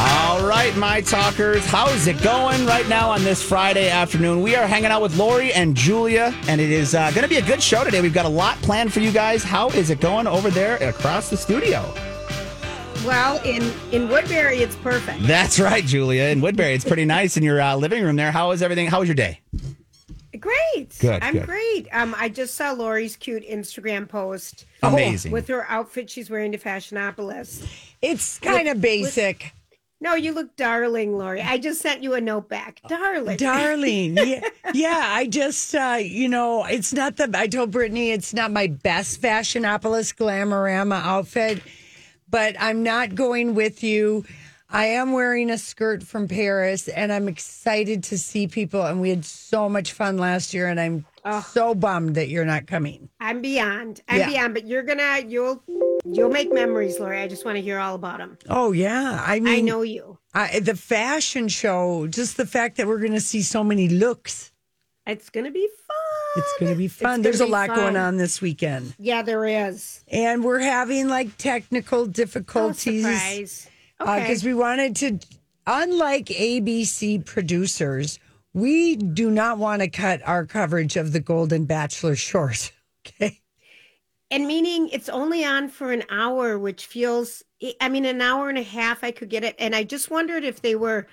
All right, my talkers, how's it going right now on this Friday afternoon? We are hanging out with Lori and Julia, and it is uh, going to be a good show today. We've got a lot planned for you guys. How is it going over there across the studio? Well, in in Woodbury, it's perfect. That's right, Julia. In Woodbury, it's pretty nice in your uh, living room there. How is everything? How was your day? Great. Good, I'm good. great. Um, I just saw Lori's cute Instagram post. Amazing. With her outfit she's wearing to Fashionopolis. It's kind of basic. No, you look darling, Lori. I just sent you a note back. Darling. Darling. Yeah, yeah. I just, uh, you know, it's not the, I told Brittany it's not my best Fashionopolis Glamorama outfit, but I'm not going with you. I am wearing a skirt from Paris and I'm excited to see people. And we had so much fun last year and I'm so bummed that you're not coming. I'm beyond. I'm Yeah. beyond, but you're gonna you'll you'll make memories, Lori. I just want to hear all about them. Oh, yeah. I mean, I know you. I, the fashion show, just the fact that we're going to see so many looks. It's gonna be fun. It's going to be fun. gonna There's a be lot going on this weekend. Yeah, there is. and we're having like technical Oh, difficulties surprise. Okay. because we wanted to unlike abc producers we do not want to cut our coverage of the golden bachelor short okay And meaning it's only on for an hour, which feels, I mean, an hour and a half, I could get it. And I just wondered if they were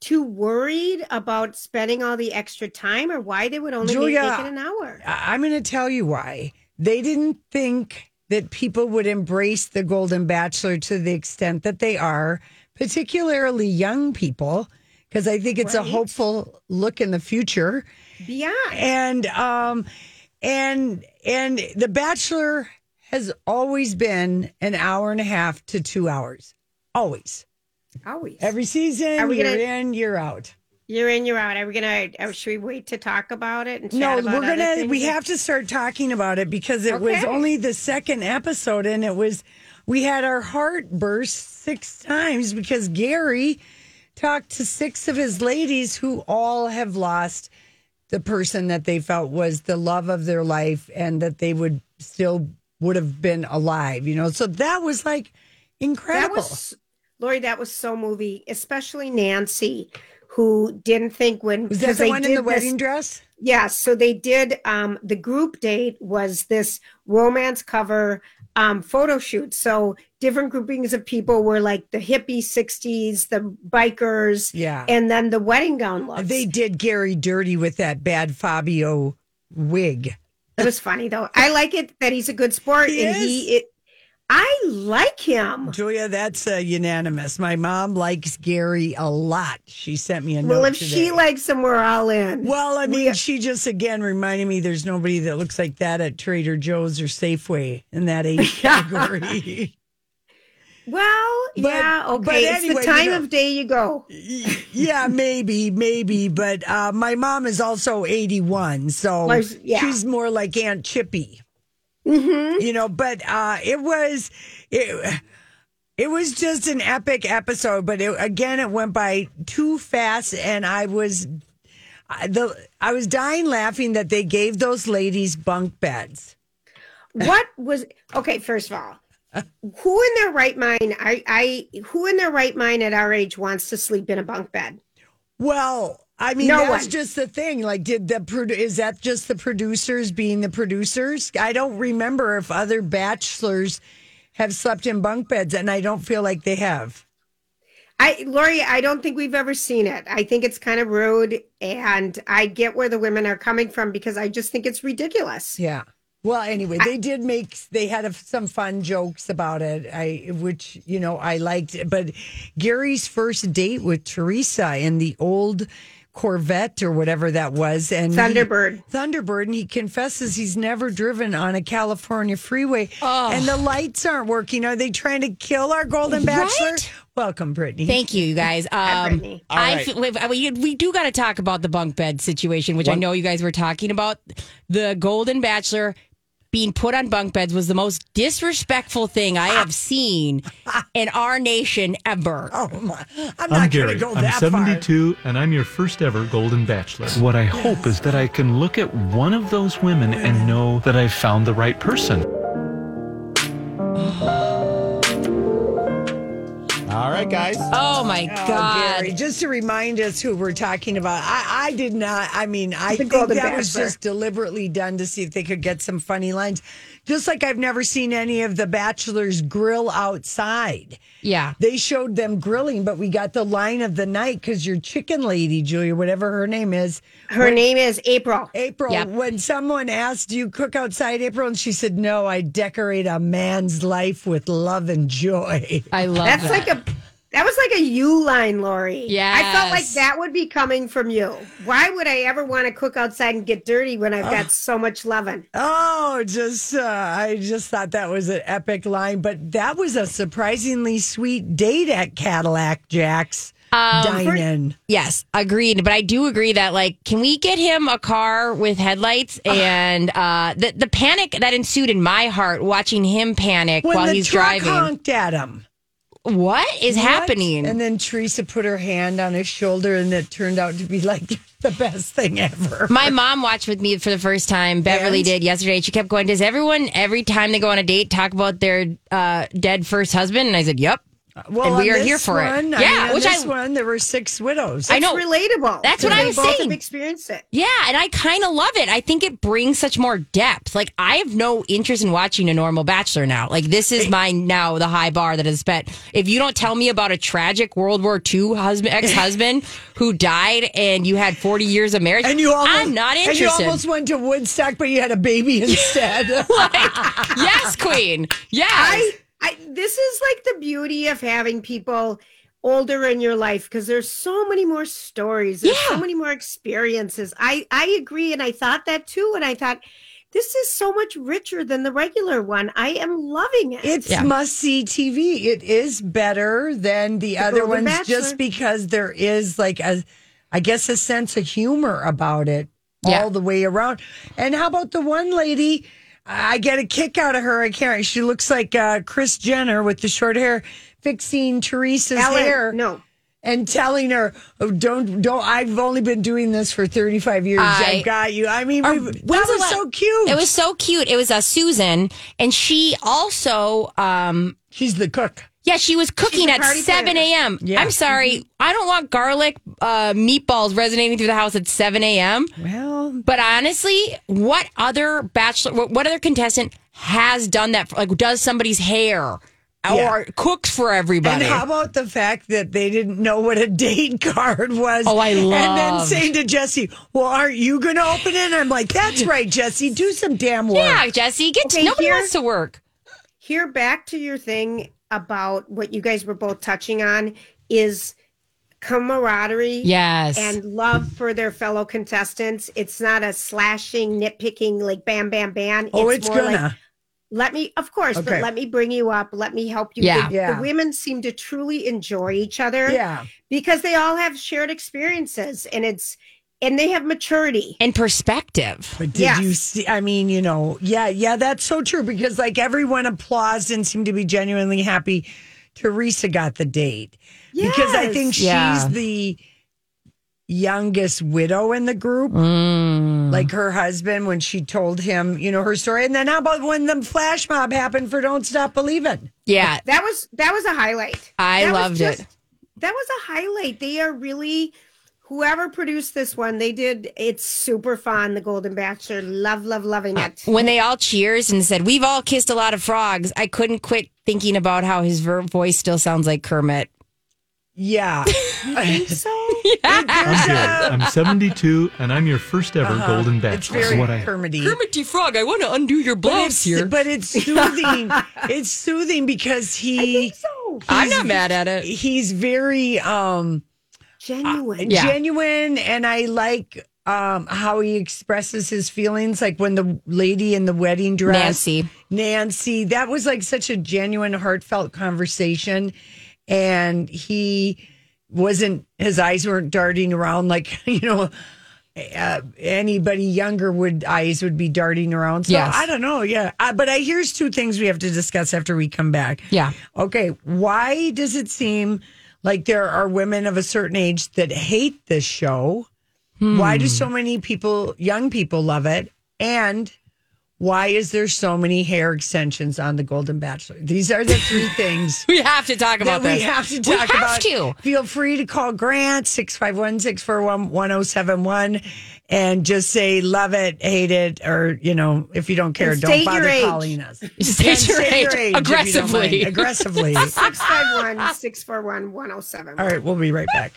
too worried about spending all the extra time or why they would only Julia, make it an hour. I'm going to tell you why they didn't think that people would embrace the golden bachelor to the extent that they are particularly young people because i think it's a hopeful look in the future. Yeah. and um and and the bachelor has always been an hour and a half to two hours. Always. Always. every season Are we you're gonna- in you're out you're in, you're out. Are we going to, uh, should we wait to talk about it? And no we're gonna we have to start talking about it because it was only the second episode and it was we had our heart burst six times because gary talked to six of his ladies who all have lost the person that they felt was the love of their life and that they would still would have been alive you know so that was like incredible That was, Lori, that was so movie, especially Nancy, who didn't think when. was that the they one in the this- wedding dress Yes. So they did um the group date was this romance cover um photo shoot. So different groupings of people were like the hippie 60s, the bikers, Yeah. and then the wedding gown looks. they did gary dirty with that bad fabio wig it was funny though. I like it that he's a good sport He and is. he it I like him. Julia, that's uh, unanimous. My mom likes Gary a lot. She sent me a Well, note if today. she likes him, we're all in. well, I mean, We- she just again reminded me there's nobody that looks like that at Trader Joe's or Safeway in that age category. Well, But- yeah, but okay. it's anyway, the you time know- of day you go. yeah, maybe, maybe. But uh, my mom is also 81, so Well, yeah. she's more like Aunt Chippy. You know, but uh, it was it, it was just an epic episode. But it, again, it went by too fast, and I was I- the I was dying laughing that they gave those ladies bunk beds. what was okay first of all who in their right mind I, I who in their right mind at our age wants to sleep in a bunk bed Well, I mean, No that's one. just the thing. Like, did the produ- is that just the producers being the producers? I don't remember if other bachelors have slept in bunk beds, and I don't feel like they have. i lori i don't think we've ever seen it i think it's kind of rude and i get where the women are coming from because i just think it's ridiculous Yeah. Well, anyway, they did make they had a, some fun jokes about it. I which you know I liked, but Gary's first date with Teresa in the old Corvette or whatever that was, and he- Thunderbird. Thunderbird, and he confesses he's never driven on a California freeway, and the lights aren't working. Are they trying to kill our Golden Bachelor? Welcome, Brittany. Thank you, you guys. Hi, Um, Brittany. I right. feel- we, we, we do got to talk about the bunk bed situation, which I know you guys were talking about. The Golden Bachelor being put on bunk beds was the most disrespectful thing I have seen in our nation ever. Oh my! I'm I'm not going Gary. to go I'm that far. 72, and I'm your first ever Golden Bachelor. What I hope is that I can look at one of those women and know that I've found the right person. Oh. All right, guys. Oh my Oh, God. Gary, just to remind us who we're talking about, I, I did not. I mean, I The think Golden that was Bachelor. just deliberately done to see if they could get some funny lines. Just like I've never seen any of the Bachelors grill outside. Yeah. They showed them grilling, but we got the line of the night because your chicken lady, Julia, whatever her name is, Her name is April. April. Yep. When someone asked, "Do you cook outside, April?" and she said, "No, I decorate a man's life with love and joy." I love That's that. like a that was like a you line, Lori. Yeah. I felt like that would be coming from you. Why would I ever want to cook outside and get dirty when I've got so much loving? Oh, just uh, I just thought that was an epic line, but that was a surprisingly sweet date at Cadillac Jack's Um, dine-in. Yes, agreed. But I do agree that like, can we get him a car with headlights? And uh, the the panic that ensued in my heart watching him panic When while the he's truck driving. honked at him. What is What? happening? And then Teresa put her hand on his shoulder, and it turned out to be like the best thing ever. my mom watched with me for the first time. Beverly And? did yesterday. She kept going, Does everyone, every time they go on a date, talk about their uh, dead first husband? And I said, Yep. Uh, well, and we are here for it. one, I Yeah, mean, which this I- one there were six widows. I know. It's relatable. That's what I was both saying. Have experienced it. Yeah, and I kind of love it. I think it brings such more depth. Like I have no interest in watching a normal bachelor now. Like this is my now the high bar that is set. If you don't tell me about a tragic World War II husband ex husband who died and you had forty years of marriage, And you almost, I'm not And interested. you almost went to Woodstock, but you had a baby instead. yes, Queen. Yes. I, I this is like the beauty of having people older in your life because there's so many more stories there's so many more experiences i i agree and i thought that too and i thought this is so much richer than the regular one i am loving it It's Yeah. must see TV. It is better than the, other Golden ones just because there is like a, I guess, a sense of humor about it Yeah. all the way around. And how about the one lady? I get a kick out of her. I can't. She looks like uh, Kris Jenner with the short hair, fixing Teresa's Ellen, hair no and telling her, oh, "Don't, don't." I've only been doing this for thirty five years. I- I've got you. I mean, Or we, when's that was la- so cute. It was so cute. It was uh, Susan, and she also um, She's the cook. Yeah, she was cooking at 7 a.m. Yeah. I'm sorry. I don't want garlic uh, meatballs resonating through the house at 7 a.m. Well, But honestly, what other bachelor, what, what other contestant has done that? For, like, does somebody's hair or Yeah. cooks for everybody? And how about the fact that they didn't know what a date card was? Oh, I love. And then saying to Jesse, "Well, aren't you going to open it?" And I'm like, "That's right, Jesse. Do some damn work." yeah, Jesse, get Okay, nobody here- wants to work. here back to your thing about what you guys were both touching on is camaraderie Yes. and love for their fellow contestants it's not a slashing nitpicking like bam bam bam Oh, it's more like, gonna. let me of course Okay. but let me bring you up let me help you Yeah. the, Yeah. the women seem to truly enjoy each other yeah. because they all have shared experiences and it's and they have maturity and perspective. But did Yes. you see? I mean, you know, yeah, yeah, that's so true because like everyone applauded and seemed to be genuinely happy. Teresa got the date because I think she's the youngest widow in the group. Mm. Like her husband when she told him, you know, her story. And then how about when the flash mob happened for Don't Stop Believing? Yeah, that was that was a highlight I That loved just- it. that was a highlight they are really whoever produced this one they did it's super fun the golden bachelor love love loving it When they all cheers and said, We've all kissed a lot of frogs, I couldn't quit thinking about how his ver- voice still sounds like Kermit. Yeah. so I'm Gary. I'm 72, and I'm your first ever Golden Uh-huh. it's Bachelor. very what I Kermity. Kermity Frog, I want to undo your But blouse it's, here. but it's soothing. it's soothing because he so I'm not mad at it. he's very um genuine Yeah. genuine and I like um how he expresses his feelings like when the lady in the wedding dress Nancy. Nancy that was like such a genuine heartfelt conversation and he wasn't his eyes weren't darting around like you know uh, anybody younger would eyes would be darting around. So Yes. I don't know. Yeah, uh, but I here's two things we have to discuss after we come back. Yeah. Okay. Why does it seem like there are women of a certain age that hate this show? Why do so many people, young people, love it? And why is there so many hair extensions on the Golden Bachelor? These are the three things We have to talk about that we have to We talk have about. to. Feel free to call Grant 651 641 1071 and just say love it, hate it, or, you know, if you don't care, don't bother calling us. State your age if you aggressively. Aggressively. 651 641 1071. All right, we'll be right back.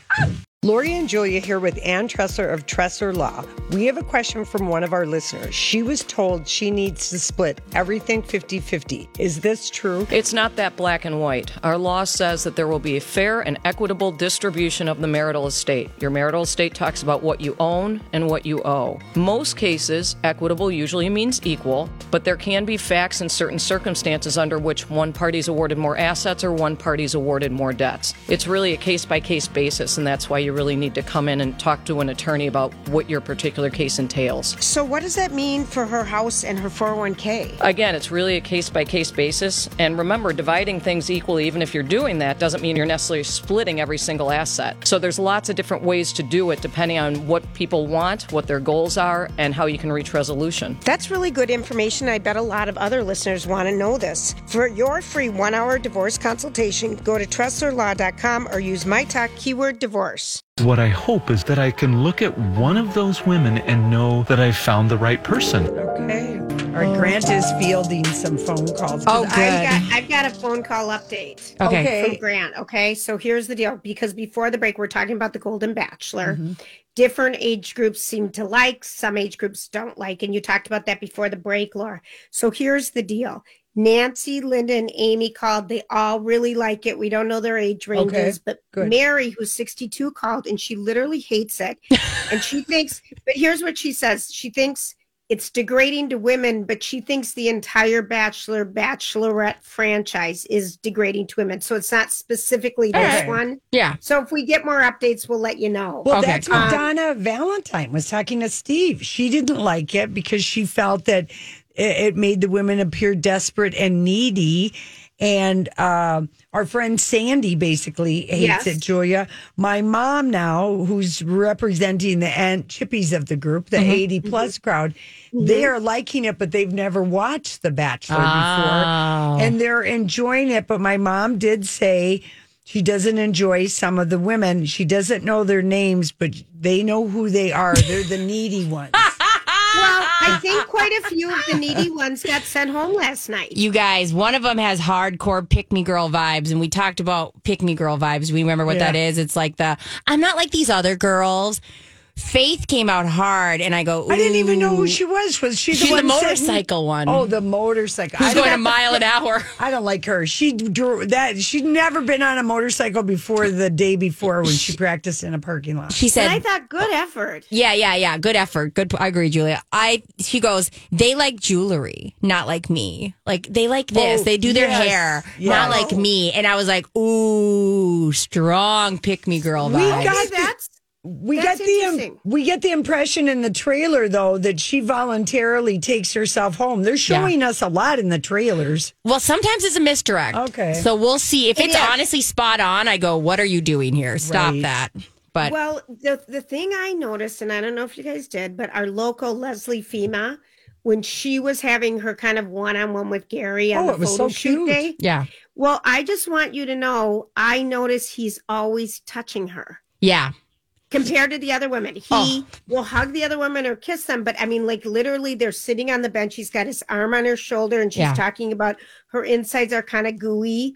Lori and Julia here with Ann Tressler of Tressler Law. We have a question from one of our listeners. She was told she needs to split everything 50 50. Is this true? It's not that black and white. Our law says that there will be a fair and equitable distribution of the marital estate. Your marital estate talks about what you own and what you owe. Most cases, equitable usually means equal, but there can be facts in certain circumstances under which one party's awarded more assets or one party's awarded more debts. It's really a case by case basis, and that's why you really need to come in and talk to an attorney about what your particular case entails. So, what does that mean for her house and her 401k? Again, it's really a case by case basis. And remember, dividing things equally, even if you're doing that, doesn't mean you're necessarily splitting every single asset. So there's lots of different ways to do it depending on what people want, what their goals are, and how you can reach resolution. That's really good information. I bet a lot of other listeners want to know this. For your free one hour divorce consultation, go to TresslerLaw.com or use my talk keyword divorce. What I hope is that I can look at one of those women and know that I've found the right person. Okay. All right, Grant is fielding some phone calls. Oh, I- good. I've got, I've got a phone call update. Okay. From Grant. Okay. So here's the deal because before the break, we're talking about the Golden Bachelor. Mm-hmm. Different age groups seem to like, some age groups don't like. And you talked about that before the break, Laura. So here's the deal. Nancy, Linda, and Amy called. They all really like it. We don't know their age ranges, but good. Mary, who's 62, called and she literally hates it. and she thinks, but here's what she says she thinks it's degrading to women, but she thinks the entire Bachelor Bachelorette franchise is degrading to women. So it's not specifically this Okay. one. Yeah. So if we get more updates, we'll let you know. Well, Okay. that's what Um, Donna Valentine was talking to Steve. She didn't like it because she felt that it, made the women appear desperate and needy. And uh, our friend Sandy basically hates Yes. it, Julia. My mom now, who's representing the Aunt Chippies of the group, the mm-hmm. 80 plus mm-hmm. crowd, mm-hmm. they are liking it, but they've never watched The Bachelor Oh. before. And they're enjoying it. But my mom did say she doesn't enjoy some of the women. She doesn't know their names, but they know who they are. They're the needy ones. well, I think quite a few of the needy ones got sent home last night. You guys, one of them has hardcore pick me girl vibes, and we talked about pick me girl vibes. We remember what Yeah. that is. It's like the I'm not like these other girls. Faith came out hard, and I go. I didn't even know who she was. Was she the She's the one sitting- motorcycle hmm. one. Oh, the motorcycle. Who's I going a don't- mile an hour? I don't like her. She drew that. She'd never been on a motorcycle before the day before when she practiced in a parking lot. She And said, I thought good oh, effort. Yeah, yeah, yeah. Good effort. Good. I agree, Julia. I. She goes. They like jewelry, not like me. Like they like this. Oh, they do their yes, hair, yes. not like oh. me. And I was like, ooh, strong pick me girl We vibes. got Okay, that's We That's get the um, we get the impression in the trailer though that she voluntarily takes herself home. They're showing us a lot in the trailers. Well, sometimes it's a misdirect. Okay. So we'll see. If It it's is. honestly spot on, I go, what are you doing here? Stop Right. that. But Well, the the thing I noticed, and I don't know if you guys did, but our local Leslie Fhima, when she was having her kind of one on one with Gary on Oh, the it was photo so shoot cute. day. yeah. Well, I just want you to know, I notice he's always touching her Yeah. Compared to the other women. He Oh. will hug the other women or kiss them, but I mean, like literally, they're sitting on the bench. He's got his arm on her shoulder, and she's Yeah. talking about her insides are kind of gooey.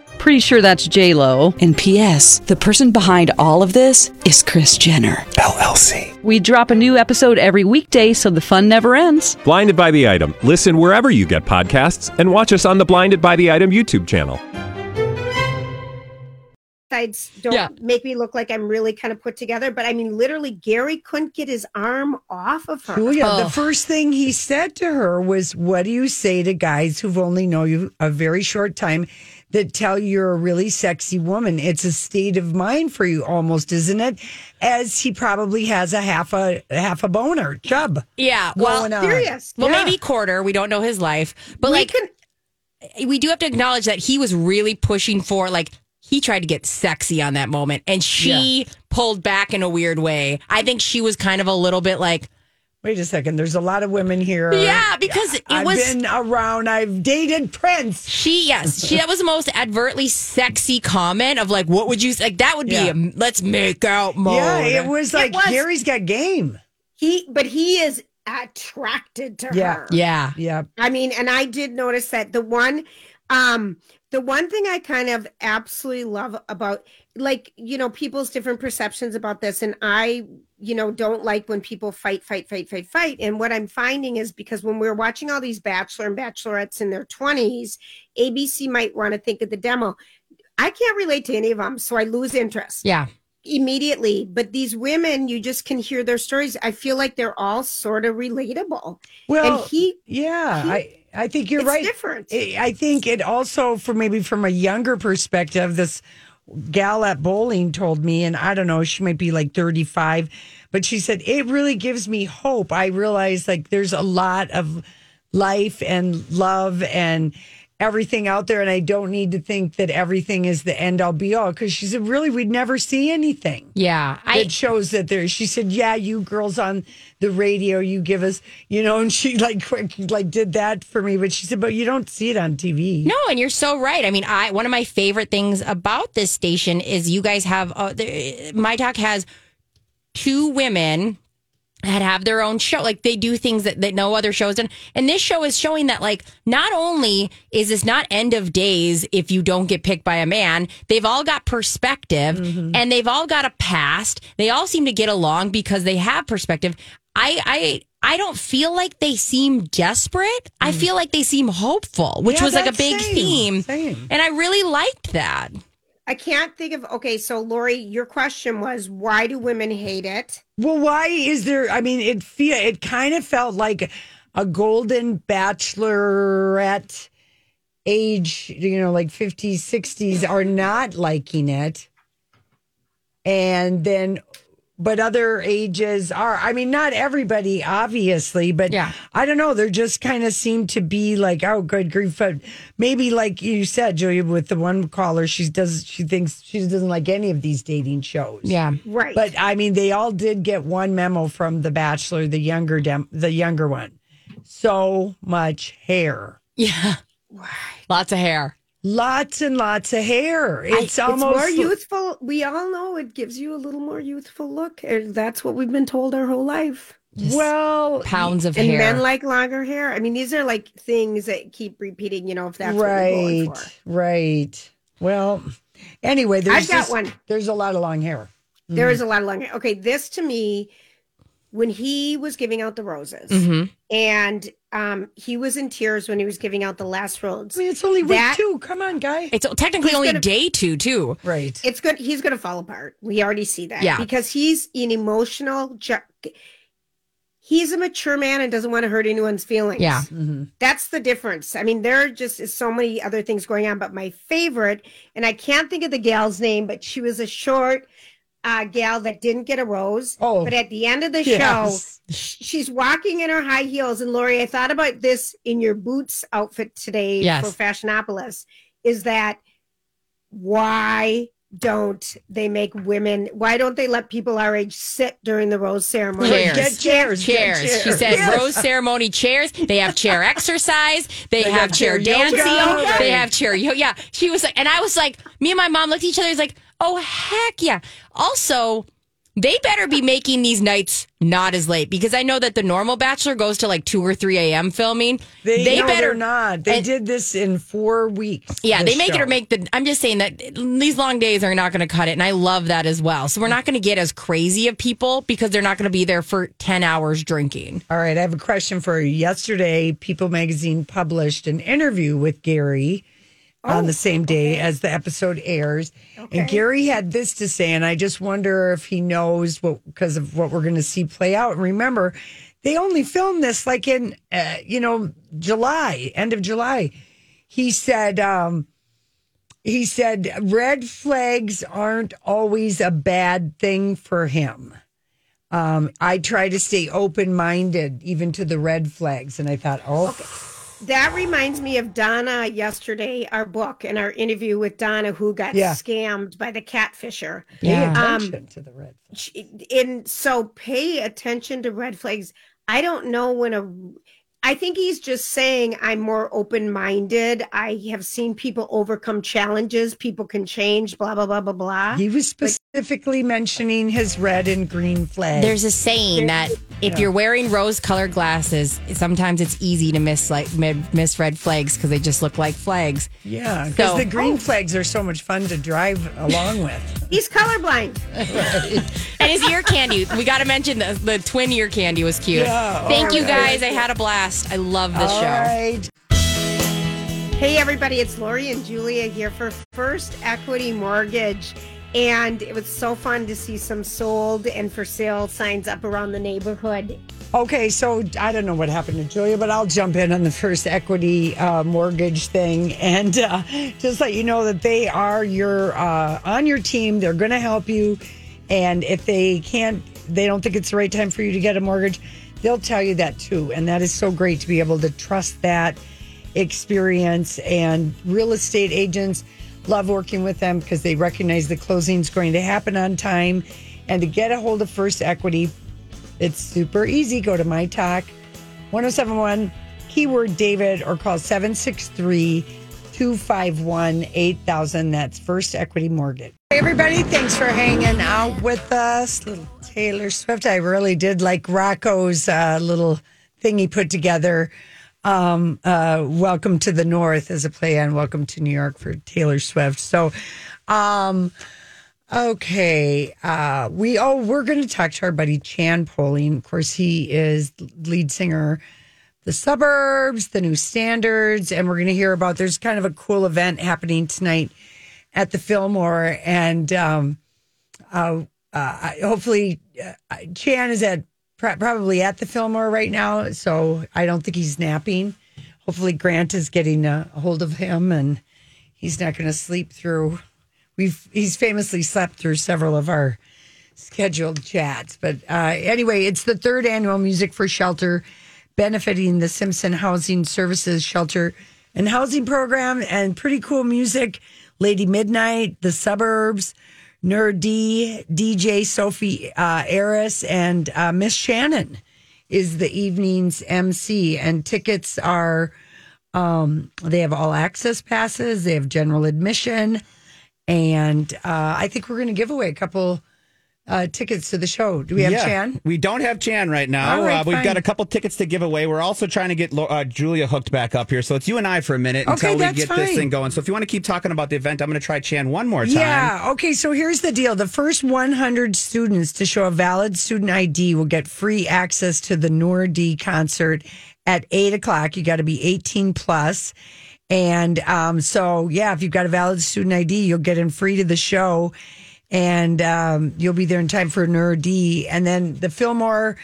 Pretty sure that's J Lo. And P.S. The person behind all of this is Kris Jenner LLC. We drop a new episode every weekday, so the fun never ends. Blinded by the item. Listen wherever you get podcasts, and watch us on the Blinded by the Item YouTube channel. sides don't Yeah. make me look like I'm really kind of put together. But I mean, literally, Gary couldn't get his arm off of her. Julia, Oh. the first thing he said to her was, What do you say to guys who've only known you a very short time that tell you you're a really sexy woman? It's a state of mind for you almost, isn't it? As he probably has a half a half a boner, chub. Yeah. Well, going on. Serious. well, Yeah. maybe quarter. We don't know his life, but we like can, we do have to acknowledge that he was really pushing for like he tried to get sexy on that moment and she pulled back in a weird way. I think she was kind of a little bit like, Wait a second. There's a lot of women here. yeah, because it I've was been around. I've dated Prince. she yes, she that was the most advertly sexy comment of like what would you like that would be Yeah. a let's make out mode. Yeah, it was like was- Gary's got game. he, but he is attracted to Yeah. her. Yeah. Yeah. I mean, and I did notice that the one, um, the one thing I kind of absolutely love about, like, you know, people's different perceptions about this, and I, you know, don't like when people fight, fight, fight, fight, fight. And what I'm finding is because when we're watching all these bachelor and bachelorettes in their 20s, ABC might want to think of the demo. I can't relate to any of them, so I lose interest Yeah. immediately. But these women, you just can hear their stories. I feel like they're all sort of relatable. Well, and he, yeah, he- I I think you're it's right. different. I I think it also, for maybe from a younger perspective, this gal at bowling told me, and I don't know, she might be like 35, but she said, it really gives me hope. I realize like there's a lot of life and love and everything out there, and I don't need to think that everything is the end all be all. Because she said, really, we'd never see anything Yeah. I that shows that there. She said, "Yeah, you girls on the radio, you give us, you know." And she like quick like did that for me, but she said, "But you don't see it on TV." No, and you're so right. I mean, I one of my favorite things about this station is you guys have uh, the, my talk has two women that have their own show. Like they do things that, that no other shows do. And this show is showing that like not only is this not end of days if you don't get picked by a man, they've all got perspective mm-hmm. and they've all got a past. They all seem to get along because they have perspective. I I I don't feel like they seem desperate. I mm. feel like they seem hopeful, which Yeah, was like a big same, theme. same. And I really liked that. I can't think of okay, so Lori, your question was why do women hate it? Well, why is there? I mean, it feel it kind of felt like a golden bachelorette age. You know, like 50s, 60s are not liking it, and then. But other ages are. I mean, not everybody, obviously, but Yeah. I don't know. They just kind of seem to be like, oh, good grief. But maybe, like you said, Julia, with the one caller, she does. She thinks she doesn't like any of these dating shows. Yeah. Right. But I mean, they all did get one memo from The Bachelor, the younger dem- the younger one. So much hair, Yeah. Lots of hair. Lots and lots of hair. It's it's almost more youthful. We all know it gives you a little more youthful look. and That's what we've been told our whole life. well, Pounds of hair, And hair. men like longer hair. I mean, these are like things that keep repeating, you know, if that's what going right, for. right. Well, anyway, there's I've got just- one. There's a lot of long hair. There mm. is a lot of long hair. Okay, this to me, when he was giving out the roses, Mhm. and um, he was in tears when he was giving out the last rose. I mean, it's only week That- two. Come on, guy. It's technically He's only gonna- day two, too. Right. It's good. He's going to fall apart. We already see that. Yeah. Because he's an emotional. Ju- he's a mature man and doesn't want to hurt anyone's feelings. Yeah. That's the difference. I mean, there are just is so many other things going on, but my favorite, and I can't think of the gal's name, but she was a short uh, gal that didn't get a rose. Oh, but at the end of the yes. show, she's walking in her high heels. And Lori, I thought about this in your boots outfit today Yes. for Fashionopolis. Is that why don't they make women? Why don't they let people our age sit during the rose ceremony? Chairs. Get chairs. get chairs. She said Yes. rose ceremony chairs. They have chair exercise. They, They have got chair chair yoga. dancing. They have chair yoga. Yeah. She was like, and I was like, me and my mom looked at each other. It's like, oh heck yeah. Also, they better be making these nights not as late because I know that the normal Bachelor goes to like two or three a.m. filming. They, no, better not. They and- did this in four weeks. Yeah, they make it or make the. I'm just saying that these long days are not going to cut it, and I love that as well. So we're not going to get as crazy of people because they're not going to be there for ten hours drinking. All right, I have a question for you. Yesterday, People Magazine published an interview with Gary on the same day as the episode airs. And Gary had this to say, and I just wonder if he knows what because of what we're going to see play out. And remember, they only filmed this like in uh, you know July, end of July. He said. um he said red flags aren't always a bad thing for him. Um, I try to stay open minded even to the red flags. And I thought, oh, That reminds me of Donna yesterday, our book and our interview with Donna, who got Yeah. scammed by the catfisher. pay Um, attention to the red flags. and so pay attention to red flags. I don't know when a I think he's just saying I'm more open minded. I have seen people overcome challenges. People can change, blah, blah, blah, blah, blah. He was specifically mentioning his red and green flag. There's a saying that if you're wearing rose-colored glasses, sometimes it's easy to miss like miss red flags because they just look like flags. yeah, because So- the green oh. flags are so much fun to drive along with. He's colorblind. And his ear candy, we got to mention the, the twin ear candy was cute. Yeah, oh, Thank all you right. guys. I had a blast. I love this All show. right. Hey, everybody, it's Lori and Julia here for First Equity Mortgage. And it was so fun to see some sold and for sale signs up around the neighborhood. Okay, so I don't know what happened to Julia, but I'll jump in on the first equity uh, mortgage thing and uh, just let you know that they are your uh, on your team. They're going to help you, and if they can't, they don't think it's the right time for you to get a mortgage. They'll tell you that too, and that is so great to be able to trust that experience. And real estate agents love working with them because they recognize the closing is going to happen on time. And to get a hold of First Equity, it's super easy. Go to My Talk 1071, keyword David, or call 763 251 8000. That's First Equity Mortgage. Hey, everybody. Thanks for hanging out with us. Little Taylor Swift. I really did like Rocco's uh, little thing he put together. Um, uh, Welcome to the North as a play on Welcome to New York for Taylor Swift. So, um, Okay. Uh, we oh we're going to talk to our buddy Chan Poling. Of course, he is lead singer, the suburbs, the new standards, and we're going to hear about. There's kind of a cool event happening tonight at the Fillmore, and um, uh, uh, hopefully uh, Chan is at probably at the Fillmore right now, so I don't think he's napping. Hopefully Grant is getting a hold of him, and he's not going to sleep through we've he's famously slept through several of our scheduled chats. But uh, anyway, it's the third annual Music for Shelter, benefiting the Simpson Housing Services Shelter and Housing Program, and pretty cool music. Lady Midnight, The Suburbs, Nur-D, DJ Sophie uh, Eris, and uh, Miss Shannon is the evening's MC. And tickets are um, they have all access passes, they have general admission. And uh, I think we're going to give away a couple uh, tickets to the show. Do we have Yeah. Chan? We don't have Chan right now. All right, uh, we've got a couple tickets to give away. We're also trying to get uh, Julia hooked back up here. So it's you and I for a minute Okay, until we get this thing going. So if you want to keep talking about the event, I'm going to try Chan one more time. Yeah. Okay. So here's the deal: the first 100 students to show a valid student ID will get free access to the Nur-D concert at eight o'clock. You got to be 18 plus. And um, so, yeah, if you've got a valid student ID, you'll get in free to the show, and um, you'll be there in time for Nur-D. And then the Fillmore,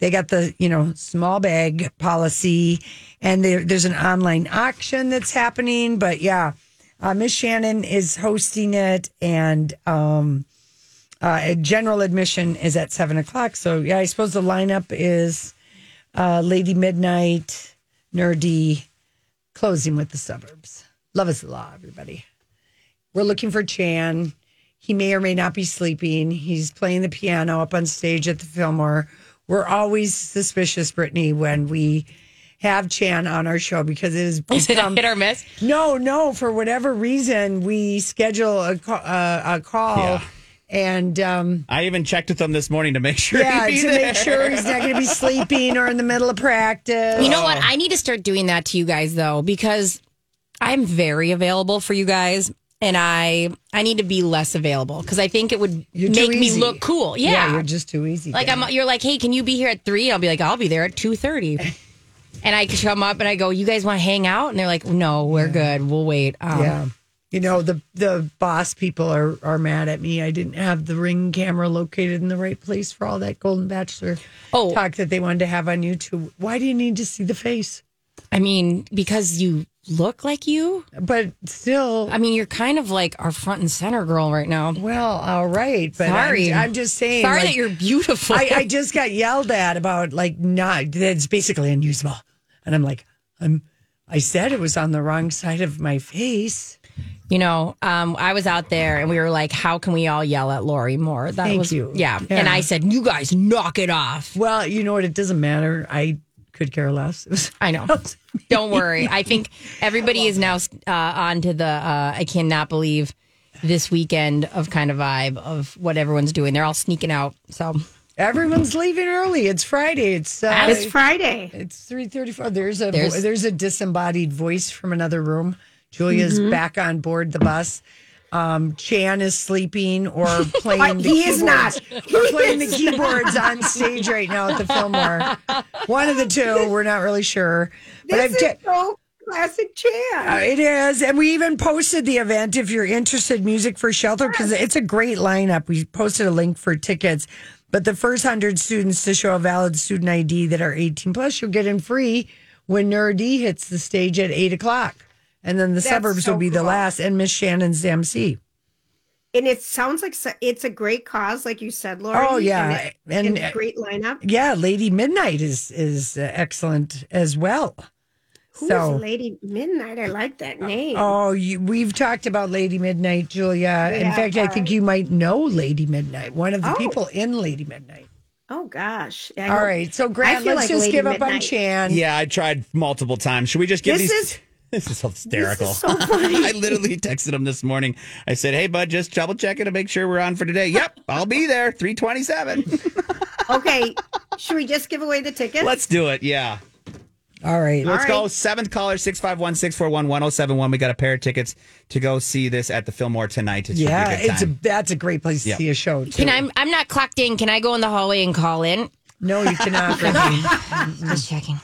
they got the you know small bag policy, and there, there's an online auction that's happening. But yeah, uh, Miss Shannon is hosting it, and um, uh, general admission is at seven o'clock. So yeah, I suppose the lineup is uh, Lady Midnight, Nur-D, closing with the suburbs. Love is the law, everybody. We're looking for Chan. He may or may not be sleeping. He's playing the piano up on stage at the Fillmore. We're always suspicious, Brittany, when we have Chan on our show because it is Is it a become hit or miss? no, no. For whatever reason, we schedule a, ca- uh, a call, Yeah. and um, I even checked with him this morning to make sure. yeah, he'd be to there. make sure he's not going to be sleeping or in the middle of practice. You know what? I need to start doing that to you guys though, because I'm very available for you guys. And I I need to be less available because I think it would You're make me look cool. Yeah. you're just too easy. like. I'm you're like, hey, can you be here at three? I'll be like, I'll be there at two thirty. and I come up and I go, You guys want to hang out? And they're like, No, we're good. We'll wait. Um, Yeah. You know, the the boss people are, are mad at me. I didn't have the ring camera located in the right place for all that Golden Bachelor Oh. talk that they wanted to have on YouTube. Why do you need to see the face? I mean, because you look like you. But still, I mean, you're kind of like our front and center girl right now. well, all right. But Sorry. I'm, I'm just saying. Sorry like, that you're beautiful. I, I just got yelled at about like not that's basically unusable. And I'm like, I'm I said it was on the wrong side of my face. You know, um, I was out there and we were like, how can we all yell at Lori more? That Thank was, you. Yeah. Yeah. And I said, you guys knock it off. Well, you know what? It doesn't matter. I could care less. It was- I know. Don't worry. I think everybody is now uh, on to the uh, I cannot believe this weekend of kind of vibe of what everyone's doing. They're all sneaking out. So Everyone's leaving early. It's Friday. It's uh, It's Friday. It's three thirty four. There's a There's- there's, a disembodied voice from another room. Julia's Mm-hmm. back on board the bus. Um, Chan is sleeping or playing. the He is keyboards. not. Or playing the keyboards on stage right now at the Fillmore. One of the two. We're not really sure. But This I've is ta- so classic Chan. uh, it is, and we even posted the event if you're interested. Music for Shelter because it's a great lineup. We posted a link for tickets, but the first hundred students to show a valid student ID that are 18 plus, you'll get in free when Nur-D hits the stage at eight o'clock, and then the That's suburbs so will be the last. And Miss Shannon's MC. and it sounds like it's a great cause, like you said, Lori. Oh, yeah. and, it- And- and a great lineup. Yeah, Lady Midnight is is uh, excellent as well. Who's so. Lady Midnight? I like that name. Oh, you, we've talked about Lady Midnight, Julia. In Yeah, fact, I think alright. you might know Lady Midnight, one of the Oh. people in Lady Midnight. Oh, gosh. I All hope- right, so I Grant, let's like just Lady give up on Chan. Yeah, I tried multiple times. Should we just give This these? is- this is hysterical. This is so funny. I literally texted him this morning. I said, "Hey, bud, just double checking to make sure we're on for today." Yep, I'll be there. Three twenty-seven. Okay, should we just give away the tickets? Let's do it. Yeah. All right. Let's All go. Seventh caller, 651 641 1071. We got a pair of tickets to go see this at the Fillmore tonight. It should Yeah, a good it's a that's a great place to Yeah. see a show. Too. can I? I'm not clocked in. Can I go in the hallway and call in? No, you cannot. Brittany. Just checking.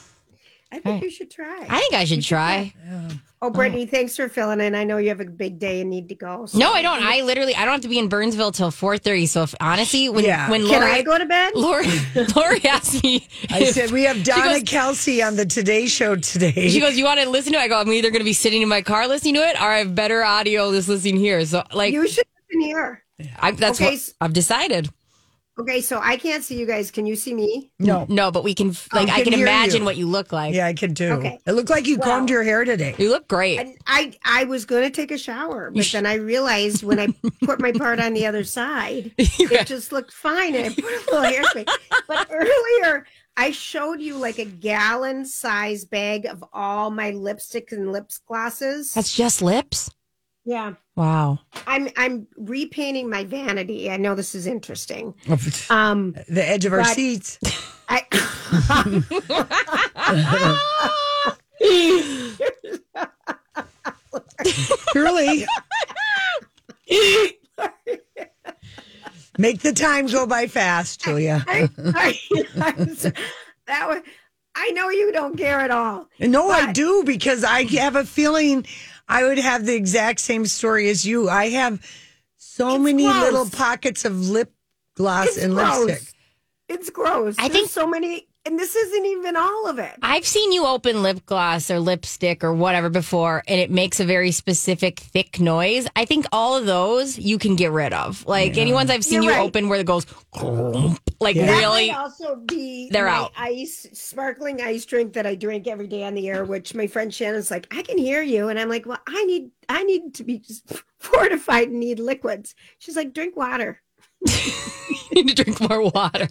I think you should try. I think I should try. Oh, oh, Brittany, thanks for filling in. I know you have a big day and need to go. so- No, I don't. I literally I don't have to be in Burnsville till 4:30. So if honestly, when Yeah. when Can Lori I go to bed? Lori Lori asked me, I said we have Donna goes- Kelce on the Today Show today. She goes, "You want to listen to it?" I go, "I'm either going to be sitting in my car listening to it, or I have better audio just listening here." So, like, You should listen here. I, that's Okay, what s- I've decided. Okay, so I can't see you guys. Can you see me? no, No, but we can oh, like I I can can imagine you. what you look like. yeah, I can too. Okay. It looked like you Well- combed your hair today. You look great. And I I was going to take a shower, but then I realized when I put my part on the other side, it just looked fine, and I put a little hairspray. But earlier, I showed you like a gallon size bag of all my lipsticks and lip glosses. That's just lips. Yeah, Wow. I'm I'm repainting my vanity. I know this is interesting. Um, the edge of our seats. I Truly. Make the time go by fast, Julia. I, I, I'm so- that was. I know you don't care at all. No, I But- do because I have a feeling I would have the exact same story as you. I have so It's many gross. little pockets of lip gloss It's and gross. lipstick. It's gross. I I think- think so many, and this isn't even all of it. I've seen you open lip gloss or lipstick or whatever before, and it makes a very specific thick noise. I think all of those you can get rid of. Like any ones I've seen You're you right. open where it goes, like Like That really, might also be They're my out. ice sparkling ice drink that I drink every day on the air. Which my friend Shannon's like, I can hear you, and I'm like, well, I need I need to be fortified and need liquids. She's like, drink water. you need to drink more water.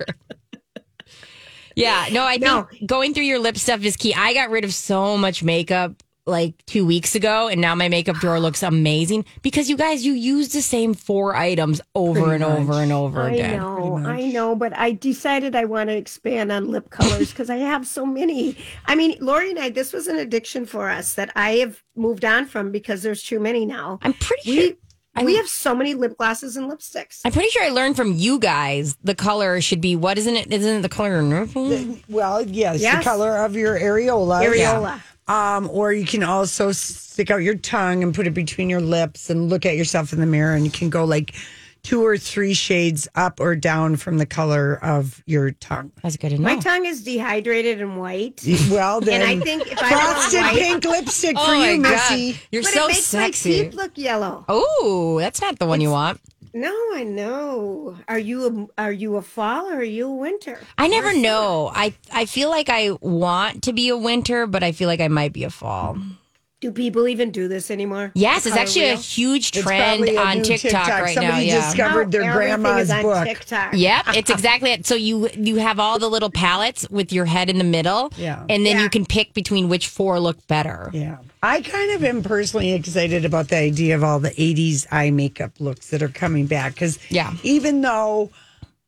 Yeah, no, I think No. going through your lip stuff is key. I got rid of so much makeup like two weeks ago, and now my makeup drawer looks amazing because you guys, you use the same four items over Pretty and over and over I again. I know, I know, but I decided I want to expand on lip colors because I have so many. I mean, Lori and I, this was an addiction for us that I have moved on from because there's too many now. I'm pretty We sure. I we have so many lip glosses and lipsticks. I'm pretty sure I learned from you guys the color should be what isn't it? Isn't it the color? nurple? Well, yes, Yes. the color of your areola. Areola. Um, or you can also stick out your tongue and put it between your lips and look at yourself in the mirror, and you can go like two or three shades up or down from the color of your tongue. That's good to know. My tongue is dehydrated and white. Well, then, And I think if I frosted white- pink lipstick Oh for my you, God. Missy. You're but so it makes sexy. my teeth look yellow. Oh, that's not the one you want. No, I know. Are you a are you a fall or are you a winter? I never Or summer? know. I I feel like I want to be a winter, but I feel like I might be a fall. Do people even do this anymore? Yes, it's color actually a huge trend a on new TikTok, right Somebody now. Yeah. discovered their Now everything grandma's is on book. TikTok. Yep, it's exactly it. So you you have all the little palettes with your head in the middle, Yeah. and then Yeah. you can pick between which four look better. Yeah. I kind of am personally excited about the idea of all the 80s eye makeup looks that are coming back. Because, Yeah. even though,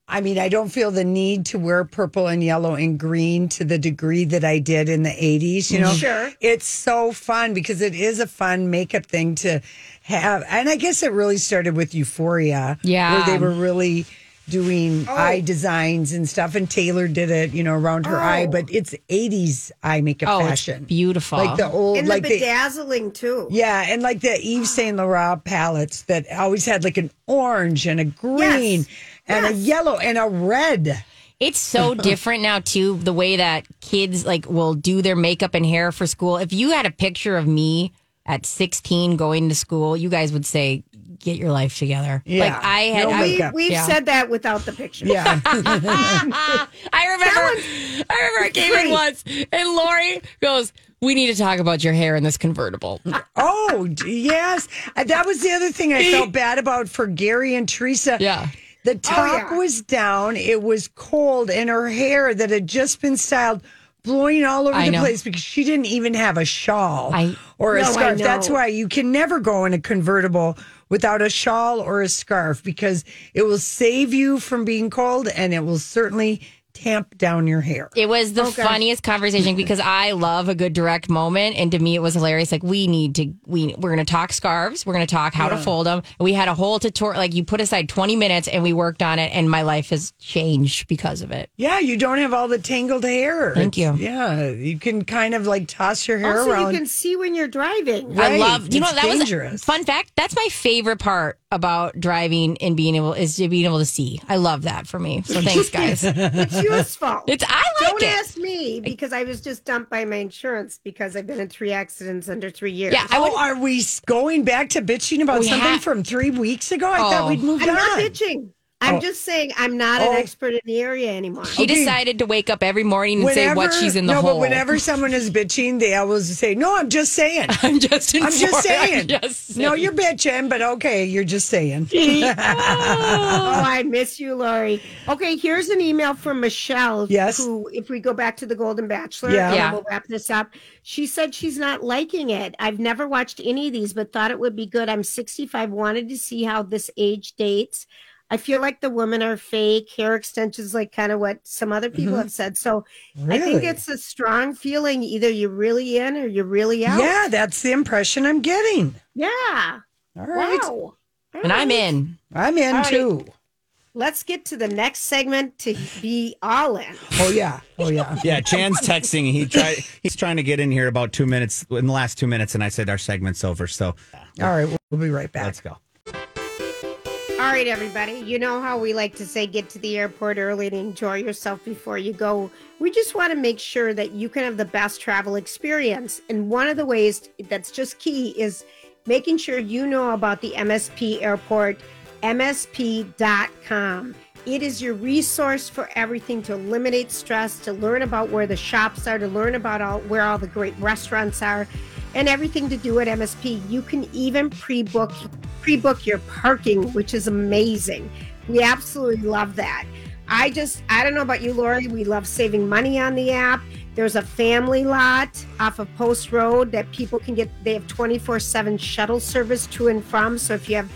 I mean, I don't feel the need to wear purple and yellow and green to the degree that I did in the 80s, you know? Mm-hmm. Sure. It's so fun because it is a fun makeup thing to have. And I guess it really started with Euphoria. Yeah. Where they were really doing oh. eye designs and stuff. And Taylor did it, you know, around her eye. Oh. But it's 80s eye makeup Oh, fashion. it's beautiful. Like the old, And like the the bedazzling too. yeah, and like the Yves Saint Laurent palettes that always had like an orange and a green Yes. And a yellow and a red. It's so different now too. The way that kids like will do their makeup and hair for school. If you had a picture of me at 16 going to school, you guys would say, "Get your life together." Yeah. Like I had, No I, We, makeup. we've Yeah. said that without the picture. Yeah. I remember, I remember I came in once and Lori goes, "We need to talk about your hair in this convertible." oh, yes. That was the other thing I felt bad about for Gary and Teresa. Yeah. The oh, top yeah. was down, it was cold, and her hair that had just been styled blowing all over I the know. place because she didn't even have a shawl I- or a No, scarf. That's why you can never go in a convertible without a shawl or a scarf because it will save you from being cold and it will certainly tamp down your hair. It was the Okay. funniest conversation because I love a good direct moment, and to me it was hilarious. Like we need to, we we're going to talk scarves, we're going to talk how to fold them. We had a whole tutorial. Like you put aside twenty minutes, and we worked on it, and my life has changed because of it. Yeah, you don't have all the tangled hair. Thank It's- you. Yeah, you can kind of like toss your hair Also, around. you can see when you're driving. Right. I love. You know It's that was fun fact. That's my favorite part about driving and being able is to being able to see. I love that for me. So thanks, guys. It's useful. It's I like Don't it. ask me because I was just dumped by my insurance because I've been in three accidents under three years. Yeah, I would. oh, are we going back to bitching about something ha- from three weeks ago? I Oh. thought we'd moved I'm on. not bitching. I'm Oh. just saying I'm not Oh. an expert in the area anymore. She decided to wake up every morning and say what she's in the no, hole. but whenever someone is bitching, they always say, "No, I'm just saying." I'm just. I'm just saying. I'm just No, you're bitching, but okay, you're just saying. Oh, I miss you, Lori. Okay, here's an email from Michelle. Yes. Who, if we go back to the Golden Bachelor, Yeah. Yeah. we'll wrap this up. She said she's not liking it. I've never watched any of these, but thought it would be good. I'm 65, wanted to see how this age dates. I feel like the women are fake. Hair extensions, like kind of what some other people have said. So I think Mm-hmm. It's a strong feeling. Either you're really in or you're really out. Yeah, that's the impression I'm getting. Yeah. All right, Wow. and I'm in. I'm in All right. too. Let's get to the next segment to be all in. Oh yeah, oh yeah. Yeah, Chan's texting. He tried. He's trying to get in here about two minutes in the last two minutes, and I said our segment's over. So All right, we'll, we'll be right back. let's go. All right, everybody. You know how we like to say get to the airport early and enjoy yourself before you go. We just want to make sure that you can have the best travel experience. And one of the ways that's just key is making sure you know about the MSP airport, MSP.com. It is your resource for everything to eliminate stress, to learn about where the shops are, to learn about all, where all the great restaurants are, and everything to do at MSP. You can even pre-book pre-book your parking, which is amazing. We absolutely love that. I just I don't know about you, Lori. We love saving money on the app. There's a family lot off of Post Road that people can get. They have 24/7 shuttle service to and from. So if you have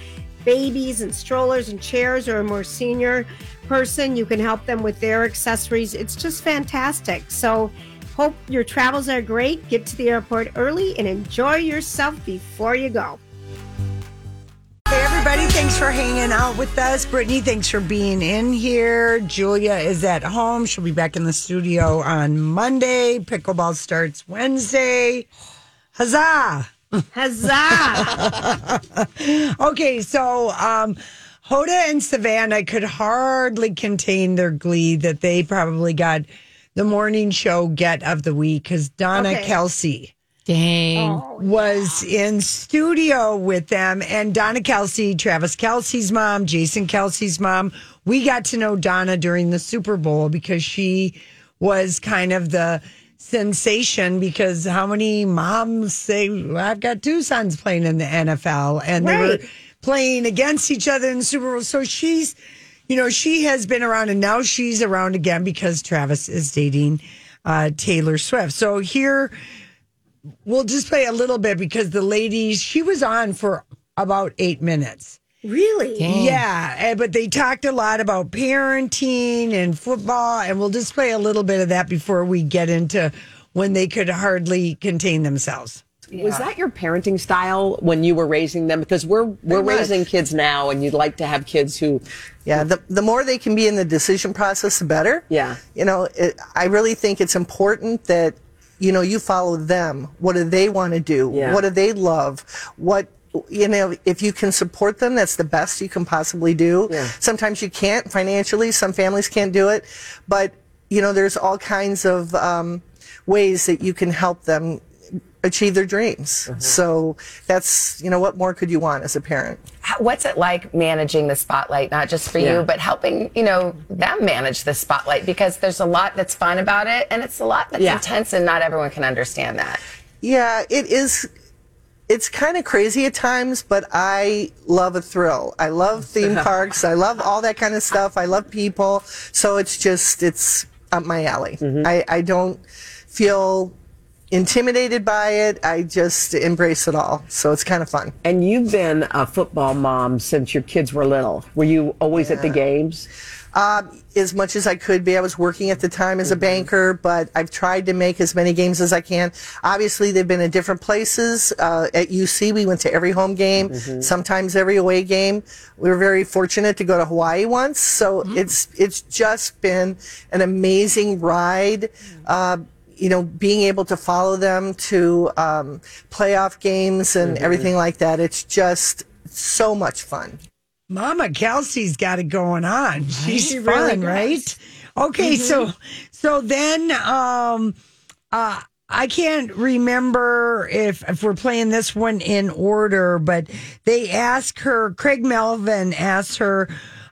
babies and strollers and chairs or a more senior person, you can help them with their accessories. It's just fantastic. So hope your travels are great. Get to the airport early and enjoy yourself before you go. Hey, everybody, thanks for hanging out with us. Brittany, thanks for being in here. Julia is at home. She'll be back in the studio on Monday. Pickleball starts Wednesday. Huzzah! Huzzah! okay, so um, Hoda and Savannah could hardly contain their glee that they probably got the morning show get of the week because Donna Okay. Kelce Dang. Oh, was in studio with them and Donna Kelce, Travis Kelce's mom, Jason Kelce's mom. We got to know Donna during the Super Bowl because she was kind of the sensation because how many moms say "Well, I've got two sons playing in the NFL and they Right. were playing against each other in the Super Bowl. So she's you know, she has been around and now she's around again because Travis is dating uh, Taylor Swift. So here we'll just play a little bit because the ladies, she was on for about eight minutes. really? Yeah, eh, but they talked a lot about parenting and football, and we'll just play a little bit of that before we get into when they could hardly contain themselves. Was that your parenting style when you were raising them? Because we're we're raising kids now, and you'd like to have kids who, Yeah, the, the more they can be in the decision process, the better. Yeah. You know, it, I really think it's important that, you know, you follow them. What do they want to do? Yeah. What do they love? What, you know, if you can support them, that's the best you can possibly do. Yeah. Sometimes you can't financially, some families can't do it. But, you know, there's all kinds of um, ways that you can help them achieve their dreams. Mm-hmm. So that's, you know, what more could you want as a parent? How- What's it like managing the spotlight, not just for Yeah. you, but helping, you know, them manage the spotlight? Because there's a lot that's fun about it and it's a lot that's Yeah. intense and not everyone can understand that. Yeah, it is. It's kind of crazy at times, but I love a thrill. I love theme parks. I love all that kind of stuff. I love people. So it's just, it's up my alley. Mm-hmm. I, I don't feel intimidated by it. I just embrace it all. So it's kind of fun. and you've been a football mom since your kids were little. Were you always at the games? Um, as much as I could be. I was working at the time as a banker, but I've tried to make as many games as I can. Obviously, they've been in different places. Uh, at UC, we went to every home game, sometimes every away game. We were very fortunate to go to Hawaii once, so it's it's just been an amazing ride. Uh, you know, being able to follow them to um, playoff games and everything like that. It's just so much fun. Mama Kelce's got it going on. She's She fun, really right? Okay, so so then um uh I can't remember if if we're playing this one in order, but they ask her Craig Melvin asked her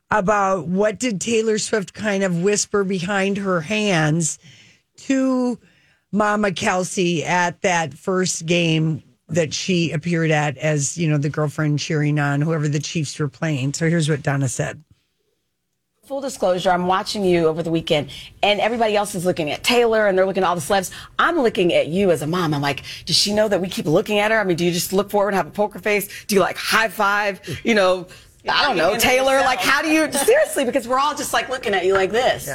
about what did Taylor Swift kind of whisper behind her hands to Mama Kelce at that first game that she appeared at as, you know, the girlfriend cheering on whoever the Chiefs were playing. So here's what Donna said. Full disclosure, I'm watching you over the weekend, and everybody else is looking at Taylor and they're looking at all the celebs. I'm looking at you as a mom. I'm like, does she know that we keep looking at her? I mean, do you just look forward and have a poker face? Do you like high five? You know, I don't know, Taylor. Like, how do you seriously? Because we're all just like looking at you like this.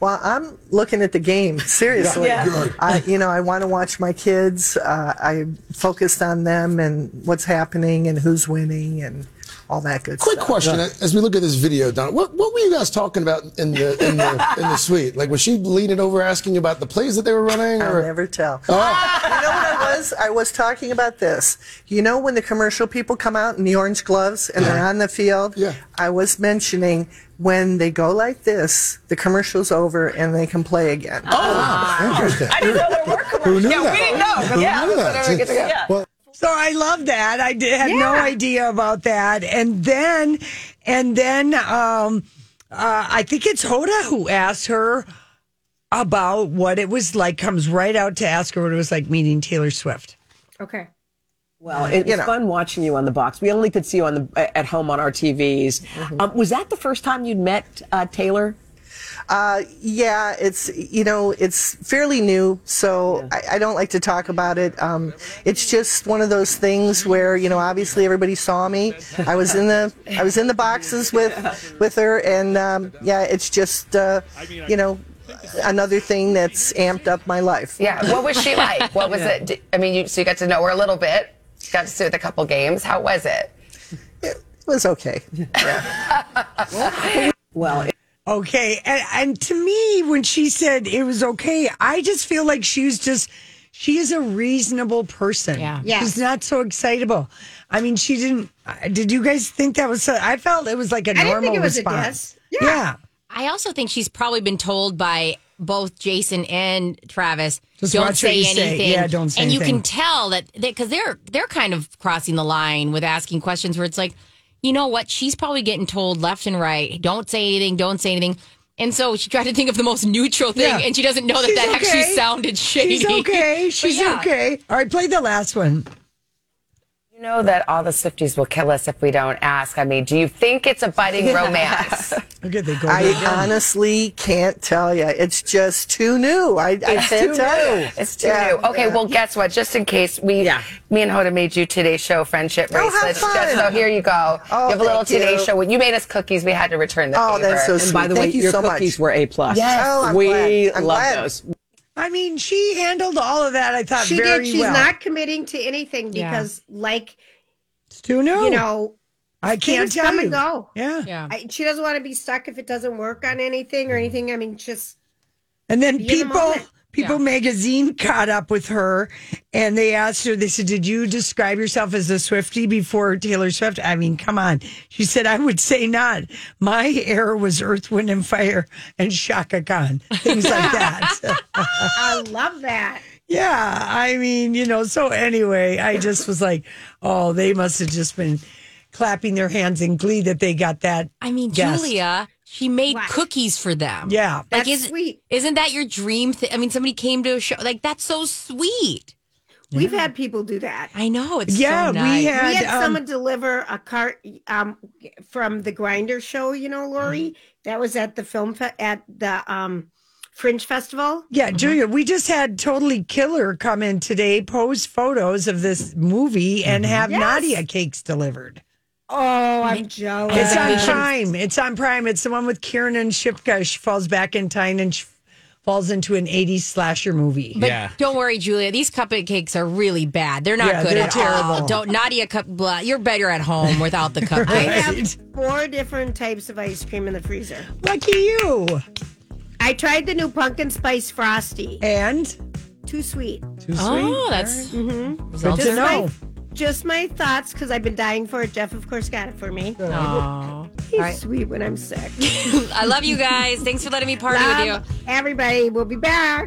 Well, I'm looking at the game seriously. Yeah. Good. I, you know, I want to watch my kids. Uh, I focused on them and what's happening and who's winning and all that good Quick stuff. question: As we look at this video, Don, what, what were you guys talking about in the in the in the suite? Like, was she leaning over asking about the plays that they were running? I'll never tell. Oh. you know what I was? I was talking about this. You know when the commercial people come out in the orange gloves and they're on the field? Yeah. I was mentioning when they go like this, the commercial's over and they can play again. Oh, ah, interesting. I didn't know there were commercials. Who knew yeah, that? we didn't know. Who yeah, knew that? get to go. Yeah. Well, So I love that. I did, had no idea about that. And then, and then, um, Uh, I think it's Hoda who asked her about what it was like. Comes right out to ask her what it was like meeting Taylor Swift. Okay. Well, it's You know. fun watching you on the box. We only could see you on the at home on our TVs. Mm-hmm. Um, was that the first time you'd met uh, Taylor? Uh, yeah, it's you know it's fairly new, so I, I don't like to talk about it. Um, it's just one of those things where you know obviously everybody saw me. I was in the I was in the boxes with with her, and um, yeah, it's just uh, you know another thing that's amped up my life. Yeah. What was she like? What was Yeah. it? I mean, you, so you got to know her a little bit. Got to see her at a couple games. How was it? It was okay. Well, Okay, and, and to me, when she said it was okay, I just feel like she was just she is a reasonable person. Yeah. Yes. she's not so excitable. I mean, she didn't. uh, Did you guys think that was? I felt it was like a I didn't normal think it was a response. diss. Yeah. I also think she's probably been told by both Jason and Travis, Just don't watch what say you say. anything. Yeah, don't say And you can tell that because they're they're kind of crossing the line with asking questions where it's like, you know what? She's probably getting told left and right, don't say anything, don't say anything. And so she tried to think of the most neutral thing, Yeah. and she doesn't know that She's that okay. actually sounded shady. She's okay. She's yeah. okay. All right, play the last one. You know that all the Swifties will kill us if we don't ask. I mean, do you think it's a budding romance? Okay, they go. I again. honestly can't tell you. It's just too new. I, I It's can't too tell new. you. It's too Yeah, new. Okay, yeah. well, guess what? Just in case we, me and Hoda made you Today Show friendship Oh, bracelets. fun. Just so here you go. Oh, you have a little thank you. Today Show. You made us cookies. We had to return the Oh, favor. that's so and by sweet. the Thank way, you your so cookies much. were A plus. Yes. Oh, I'm we glad. I'm love glad. those. I mean, she handled all of that. I thought She very did. She's well. not committing to anything Yeah. because, like, It's too new. you know, I can't tell come you. and go. Yeah. Yeah. I, she doesn't want to be stuck if it doesn't work on anything or mm. anything. I mean, just And then people the people. People magazine caught up with her and they asked her, they said, Did you describe yourself as a Swifty before Taylor Swift? I mean, come on. She said, I would say not. My era was Earth, Wind, and Fire and Chaka Khan, things like that. I love that. yeah. I mean, you know, so anyway, I just was like, Oh, they must have just been clapping their hands in glee that they got that. I mean, guest. Julia, she made What? cookies for them. Yeah. Like, That's is, sweet. Isn't that your dream? Th- I mean, somebody came to a show. Like, that's so sweet. We've had people do that. I know. It's Yeah, so we had- we had um, someone deliver a cart um, from the Grinder show. You know, Lori, Mm-hmm. that was at the film fe- at the um, Fringe Festival. Yeah, Julia, we just had Totally Killer come in today, post photos of this movie, and have Yes. Nadia cakes delivered. Oh, I'm jealous. It's on Prime. It's on Prime. It's the one with Kiernan Shipka. She falls back in time and sh- falls into an 80s slasher movie. But Yeah. don't worry, Julia. These cupcakes are really bad. They're not Yeah, good they're at all. terrible. Don't Nadia cup. Blah, you're better at home without the cupcakes. I cupcakes. have four different types of ice cream in the freezer. Lucky you. I tried the new pumpkin spice frosty. And Too sweet. too sweet. oh, that's Mm-hmm. Good to are know. Right. Just my thoughts because I've been dying for it. Jeff, of course, got it for me. Aw. He's All right. sweet when I'm sick. I love you guys. Thanks for letting me party with you. Everybody. We'll be back.